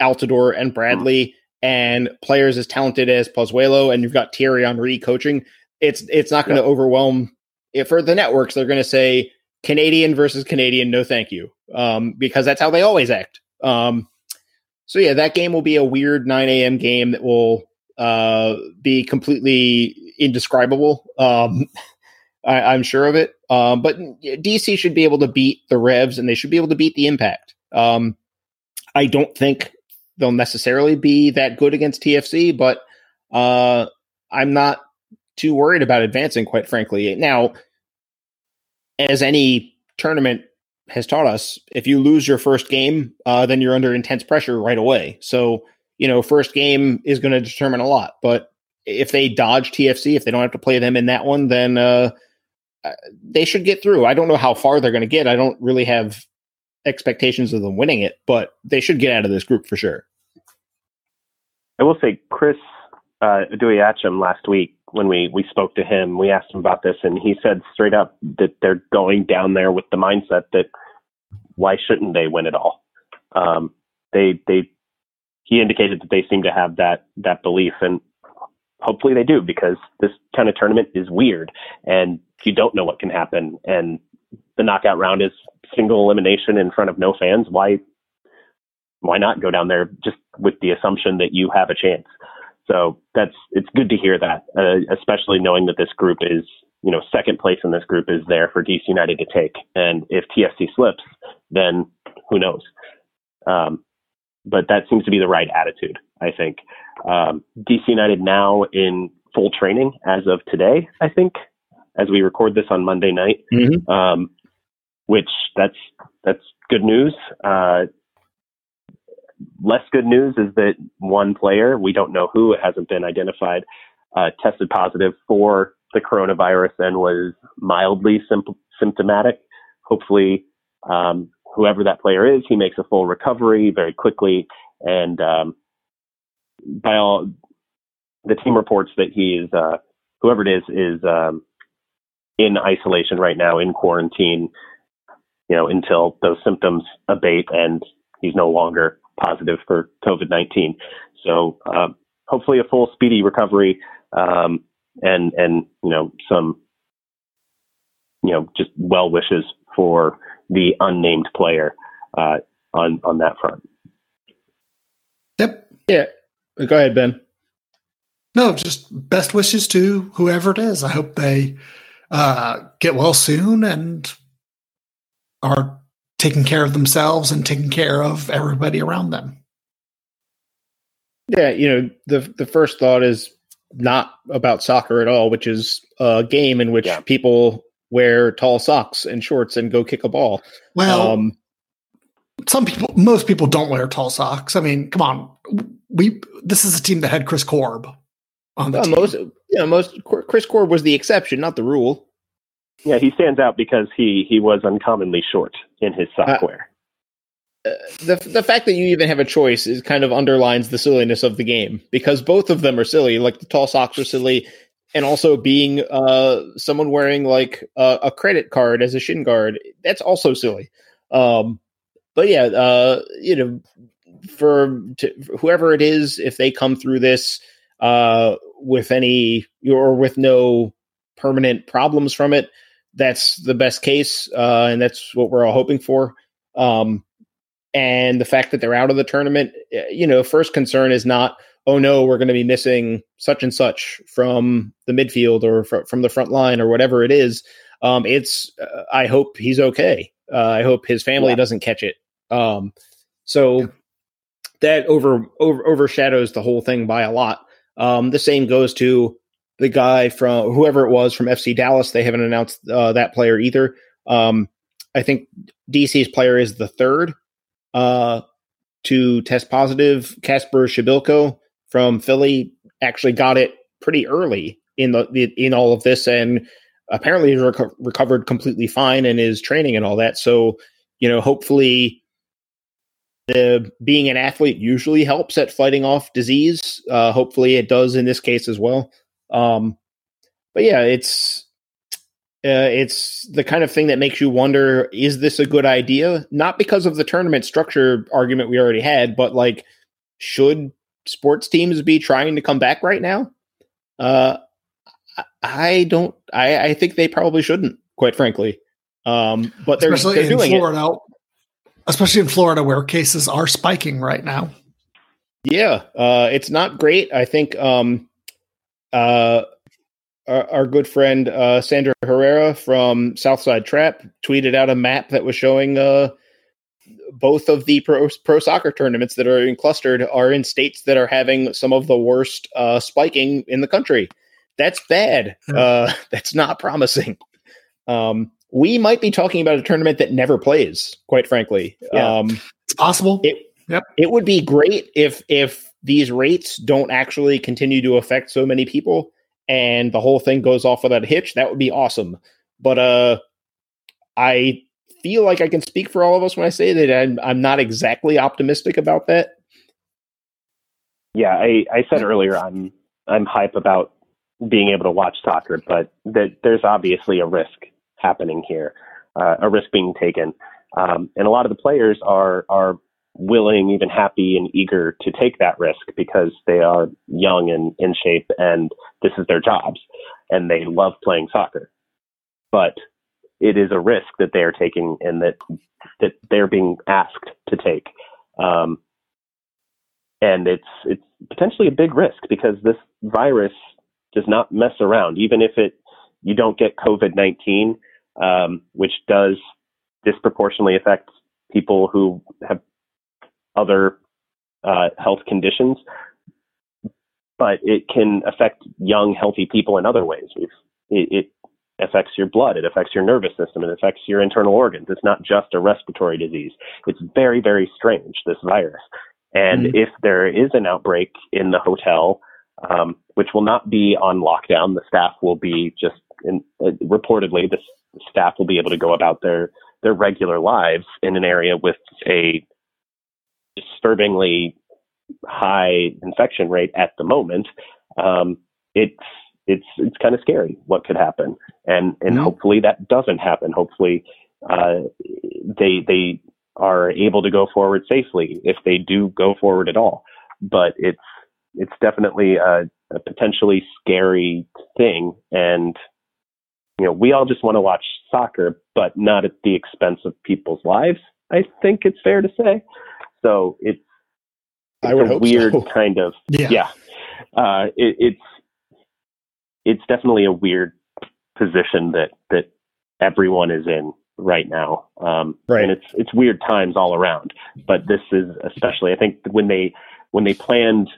Altidore and Bradley and players as talented as Pozuelo, and you've got Thierry Henry coaching. It's it's not going to yeah. overwhelm. it for the networks, they're going to say Canadian versus Canadian, no thank you, um, because that's how they always act. Um, so yeah, that game will be a weird 9 a.m. game that will uh, be completely indescribable. Um, I, am sure of it. Um, but DC should be able to beat the Revs, and they should be able to beat the Impact. Um, I don't think they'll necessarily be that good against TFC, but uh, I'm not too worried about advancing, quite frankly. Now, as any tournament has taught us, if you lose your first game, uh, then you're under intense pressure right away. So, you know, first game is going to determine a lot. But if they dodge TFC, if they don't have to play them in that one, then uh, they should get through. I don't know how far they're going to get. I don't really have expectations of them winning it, but they should get out of this group for sure. I will say, Chris uh, last week when we we spoke to him, we asked him about this, and he said straight up that they're going down there with the mindset that why shouldn't they win it all? Um, they they he indicated that they seem to have that that belief, and hopefully they do because this kind of tournament is weird, and you don't know what can happen, and the knockout round is single elimination in front of no fans. Why why not go down there just with the assumption that you have a chance? So that's it's good to hear that, uh, especially knowing that this group is you know second place in this group is there for DC United to take, and if TFC slips, then who knows? Um, but that seems to be the right attitude, I think. Um, DC United now in full training as of today, I think, as we record this on Monday night, mm-hmm. um, which that's that's good news. Uh, less good news is that one player, we don't know who, it hasn't been identified, uh, tested positive for the coronavirus and was mildly sim- symptomatic. Hopefully, um, whoever that player is, he makes a full recovery very quickly. And um, by all, the team reports that he is, uh, whoever it is, is um, in isolation right now, in quarantine, you know, until those symptoms abate and he's no longer positive for COVID 19. So uh, hopefully a full speedy recovery um, and and you know some you know just well wishes for the unnamed player uh, on on that front. Yep. Yeah. Go ahead, Ben. No, just best wishes to whoever it is. I hope they uh, get well soon and are taking care of themselves and taking care of everybody around them. Yeah, you know, the the first thought is not about soccer at all, which is a game in which yeah. people wear tall socks and shorts and go kick a ball. Well, um, some people, most people don't wear tall socks. I mean, come on, we this is a team that had Chris Korb on the well, team. Most, yeah, most Chris Korb was the exception, not the rule. Yeah, he stands out because he he was uncommonly short in his software. Uh, the the fact that you even have a choice is kind of underlines the silliness of the game because both of them are silly. Like the tall socks are silly, and also being uh, someone wearing like a, a credit card as a shin guard that's also silly. Um, but yeah, uh, you know, for, to, whoever it is, if they come through this uh, with any or with no permanent problems from it, that's the best case, uh, and that's what we're all hoping for. Um, and the fact that they're out of the tournament, eh, you know, first concern is not, oh no, we're going to be missing such and such from the midfield or fr- from the front line or whatever it is. Um, it's, uh, I hope he's okay. Uh, I hope his family yeah. doesn't catch it. Um, so that over, over overshadows the whole thing by a lot. Um, the same goes to the guy from whoever it was from FC Dallas. They haven't announced uh, that player either. Um, I think DC's player is the third uh, to test positive. Kacper Przybyłko from Philly actually got it pretty early in the, in all of this, and apparently reco- recovered completely fine and is training and all that. So you know, hopefully. The, being an athlete usually helps at fighting off disease. Uh, hopefully, it does in this case as well. Um, but yeah, it's uh, it's the kind of thing that makes you wonder: is this a good idea? Not because of the tournament structure argument we already had, but like, should sports teams be trying to come back right now? Uh, I don't. I, I think they probably shouldn't, quite frankly. Um, but they're, especially they're doing Florida, it. especially in Florida, where cases are spiking right now. Yeah, uh, it's not great. I think um, uh, our, our, good friend uh, Sandra Herrera from Southside Trap tweeted out a map that was showing uh, both of the pro, pro soccer tournaments that are in clustered are in states that are having some of the worst uh, spiking in the country. That's bad. Uh, that's not promising. Um, we might be talking about a tournament that never plays, quite frankly. Yeah. Um, It's possible. it, Yep. it would be great if if these rates don't actually continue to affect so many people and the whole thing goes off without a hitch. That would be awesome. But uh, I feel like I can speak for all of us when I say that I'm, I'm not exactly optimistic about that. Yeah, I, I said earlier I'm I'm hype about being able to watch soccer, but that there's obviously a risk happening here, uh, a risk being taken, um, and a lot of the players are are willing, even happy and eager to take that risk because they are young and in shape, and this is their jobs, and they love playing soccer. But it is a risk that they are taking, and that that they're being asked to take. Um, and it's it's potentially a big risk because this virus does not mess around. Even if it you don't get COVID nineteen, um, which does disproportionately affect people who have other uh, health conditions, but it can affect young healthy people in other ways. We've, it, it affects your blood, it affects your nervous system, it affects your internal organs. It's not just a respiratory disease. It's very very strange this virus. And Mhm. if there is an outbreak in the hotel, um, which will not be on lockdown, the staff will be just in, uh, reportedly the staff will be able to go about their their regular lives in an area with a disturbingly high infection rate at the moment. Um, it's it's it's kind of scary what could happen, and and Mhm. hopefully that doesn't happen. Hopefully, uh, they they are able to go forward safely if they do go forward at all. But it's it's definitely a, a potentially scary thing, and you know we all just want to watch soccer, but not at the expense of people's lives. I think it's fair to say. So it's, I would a weird so. kind of yeah. yeah. Uh, it, it's it's definitely a weird position that that everyone is in right now. Um, Right. And it's it's weird times all around. But this is especially. I think when they when they planned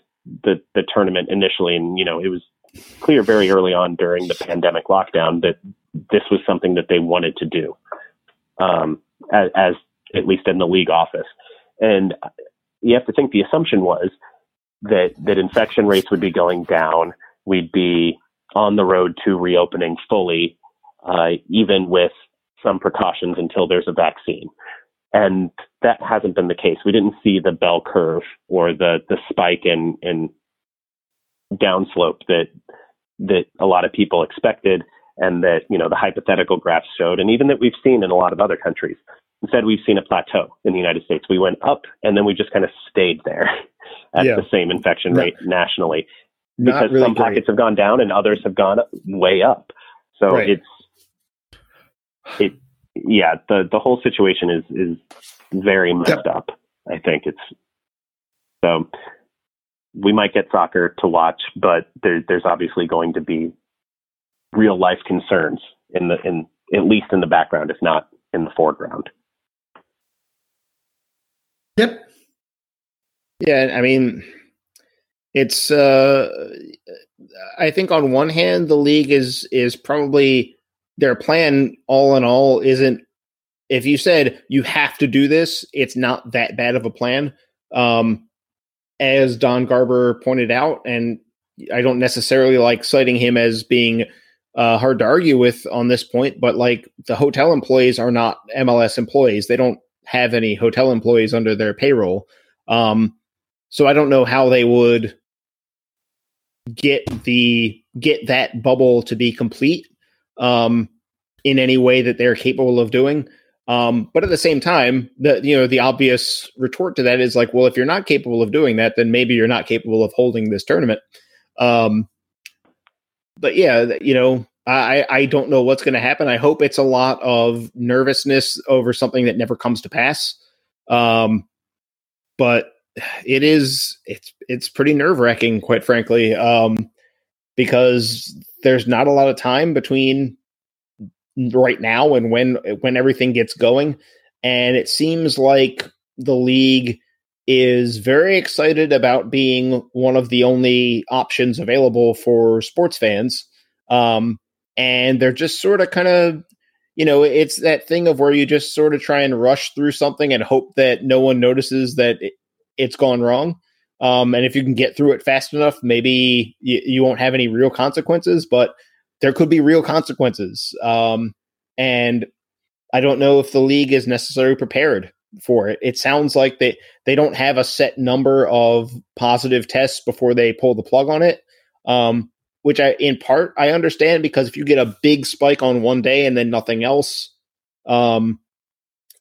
the the tournament initially, and you know, it was clear very early on during the pandemic lockdown that this was something that they wanted to do. Um, as, as at least in the league office, and you have to think the assumption was that that infection rates would be going down. We'd be on the road to reopening fully, uh, even with some precautions until there's a vaccine. And that hasn't been the case. We didn't see the bell curve or the the spike in in downslope that that a lot of people expected and that you know the hypothetical graphs showed and even that we've seen in a lot of other countries instead we've seen a plateau in the united states we went up and then we just kind of stayed there at Yeah. the same infection rate nationally because really some great. pockets have gone down and others have gone way up so Right. it's it yeah the the whole situation is is very messed up i think it's so we might get soccer to watch but there, there's obviously going to be real life concerns in the in at least in the background if not in the foreground Yep. Yeah, I mean, it's. uh I think on one hand, the league is is probably their plan. All in all, isn't. If you said you have to do this, it's not that bad of a plan. Um, as Don Garber pointed out, and I don't necessarily like citing him as being uh, hard to argue with on this point, but like the hotel employees are not MLS employees; they don't have any hotel employees under their payroll. Um, so I don't know how they would get the get that bubble to be complete um, in any way that they're capable of doing. Um, but at the same time, the you know the obvious retort to that is like, well, if you're not capable of doing that, then maybe you're not capable of holding this tournament. Um, but yeah, you know, I I don't know what's going to happen. I hope it's a lot of nervousness over something that never comes to pass. Um, but it is it's it's pretty nerve wracking, quite frankly, um, because there's not a lot of time between right now and when when everything gets going, and it seems like the league is very excited about being one of the only options available for sports fans. Um, and they're just sort of kind of, you know, it's that thing of where you just sort of try and rush through something and hope that no one notices that it, it's gone wrong. Um, and if you can get through it fast enough, maybe you, you won't have any real consequences, but there could be real consequences. Um, and I don't know if the league is necessarily prepared for it. It sounds like they they don't have a set number of positive tests before they pull the plug on it. Um, which I in part I understand because if you get a big spike on one day and then nothing else, um,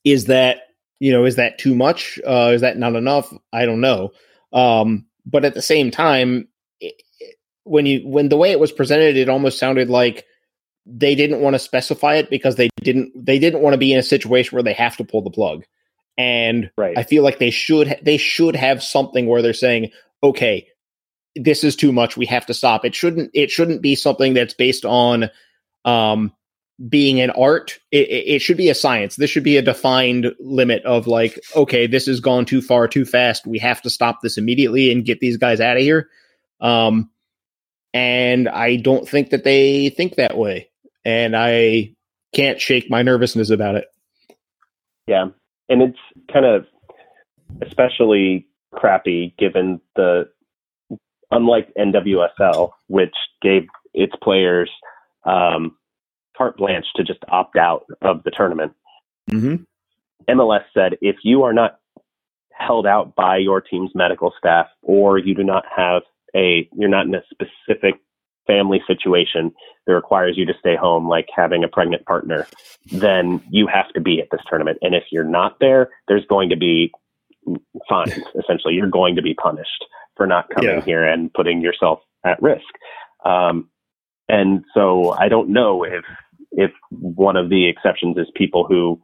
is that you know is that too much? Uh, is that not enough? I don't know. Um, but at the same time, it, when you when the way it was presented, it almost sounded like they didn't want to specify it because they didn't they didn't want to be in a situation where they have to pull the plug. And right. I feel like they should ha- they should have something where they're saying, okay, this is too much. We have to stop. It shouldn't it shouldn't be something that's based on um being an art. It, it should be a science. This should be a defined limit of like, okay, this has gone too far, too fast. We have to stop this immediately and get these guys out of here. Um, and I don't think that they think that way and I can't shake my nervousness about it. Yeah, and it's kind of especially crappy given the unlike NWSL, which gave its players um, carte blanche to just opt out of the tournament. Mm-hmm. MLS said if you are not held out by your team's medical staff or you do not have a you're not in a specific family situation that requires you to stay home, like having a pregnant partner, then you have to be at this tournament. And if you're not there, there's going to be fines. Essentially, you're going to be punished for not coming yeah. here and putting yourself at risk. Um, and so I don't know if if one of the exceptions is people who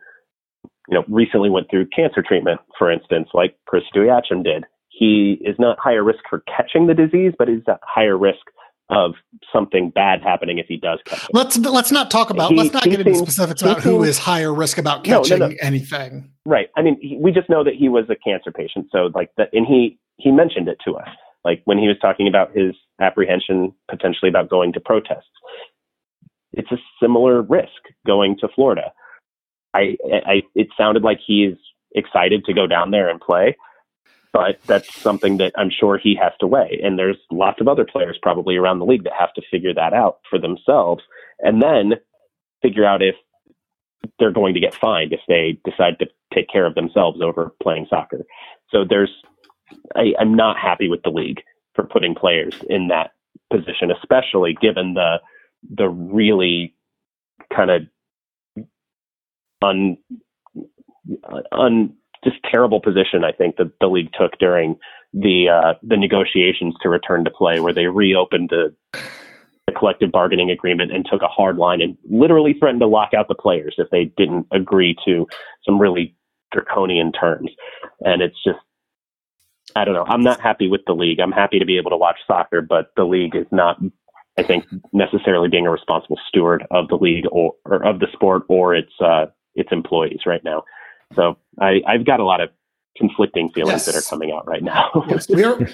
you know recently went through cancer treatment, for instance, like Chris Odoi-Atsem did. He is not higher risk for catching the disease, but is at higher risk of something bad happening if he does catch it. Let's let's not talk about he, let's not get into specifics about who is higher risk about catching no, no, no. anything. Right. I mean, he, we just know that he was a cancer patient, so like that, and he he mentioned it to us, like when he was talking about his apprehension potentially about going to protests. It's a similar risk going to Florida. I, I it sounded like he's excited to go down there and play but that's something that I'm sure he has to weigh. And there's lots of other players probably around the league that have to figure that out for themselves and then figure out if they're going to get fined if they decide to take care of themselves over playing soccer. So there's, I, I'm not happy with the league for putting players in that position, especially given the the really kind of un un just terrible position I think that the league took during the uh, the negotiations to return to play, where they reopened the, the collective bargaining agreement and took a hard line and literally threatened to lock out the players if they didn't agree to some really draconian terms. And it's just I don't know. I'm not happy with the league. I'm happy to be able to watch soccer, but the league is not, I think, necessarily being a responsible steward of the league or, or of the sport or its uh, its employees right now. So I, I've got a lot of conflicting feelings yes. that are coming out right now. yes, we are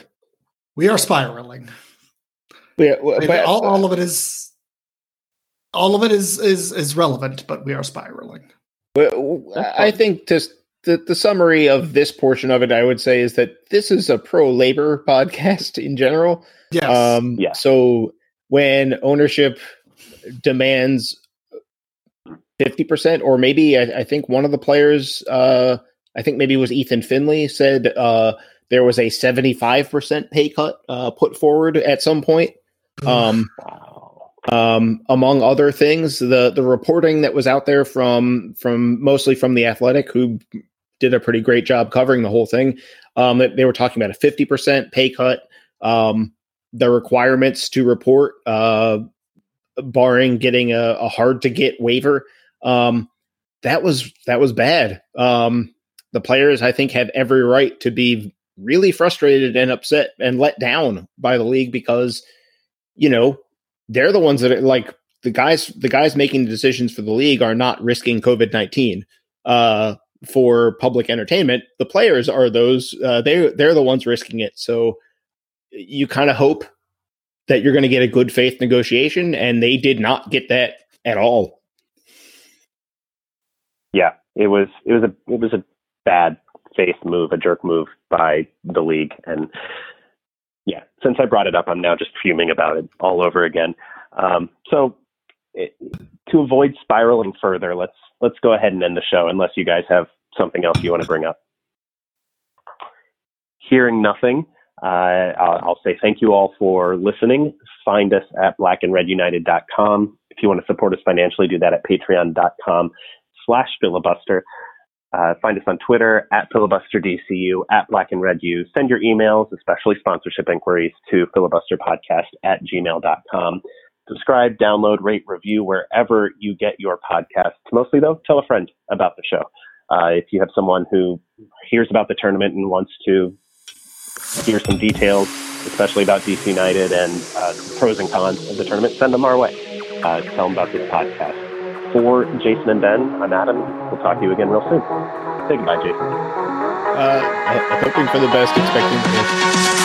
we are spiraling. Yeah, well, but, all, all of it is all of it is is is relevant, but we are spiraling. Well, I think just the, the summary of this portion of it, I would say, is that this is a pro labor podcast in general. Yes. Um, yeah. So when ownership demands 50% or maybe I, I, think one of the players uh, i think maybe it was Ethan Finlay said uh, there was a 75% pay cut uh, put forward at some point. Um, um, among other things the the reporting that was out there from from mostly from the athletic who did a pretty great job covering the whole thing um, they were talking about a 50% pay cut. Um, the requirements to report uh, barring getting a, a hard to get waiver um, that was that was bad. Um, the players, I think, have every right to be really frustrated and upset and let down by the league because you know they're the ones that are like the guys. The guys making the decisions for the league are not risking COVID nineteen. Uh, for public entertainment. The players are those uh, they they're the ones risking it. So you kind of hope that you're going to get a good faith negotiation, and they did not get that at all. Yeah, it was it was a it was a bad faith move, a jerk move by the league, and yeah, since I brought it up, I'm now just fuming about it all over again. Um, so it, to avoid spiraling further, let's let's go ahead and end the show, unless you guys have something else you want to bring up. Hearing nothing, uh, I'll, say thank you all for listening. Find us at blackandredunited.com. If you want to support us financially, do that at patreon.com slash filibuster. Uh, find us on Twitter at filibusterdcu, at black and red u. Send your emails, especially sponsorship inquiries, to filibusterpodcast at gmail.com. Subscribe, download, rate, review wherever you get your podcasts. Mostly, though, tell a friend about the show. Uh, if you have someone who hears about the tournament and wants to hear some details, especially about DC United and uh, pros and cons of the tournament, send them our way. Uh, tell them about this podcast. For Jason and Ben, I'm Adam. We'll talk to you again real soon. Say goodbye, Jason. Uh, hoping for the best, expecting the best.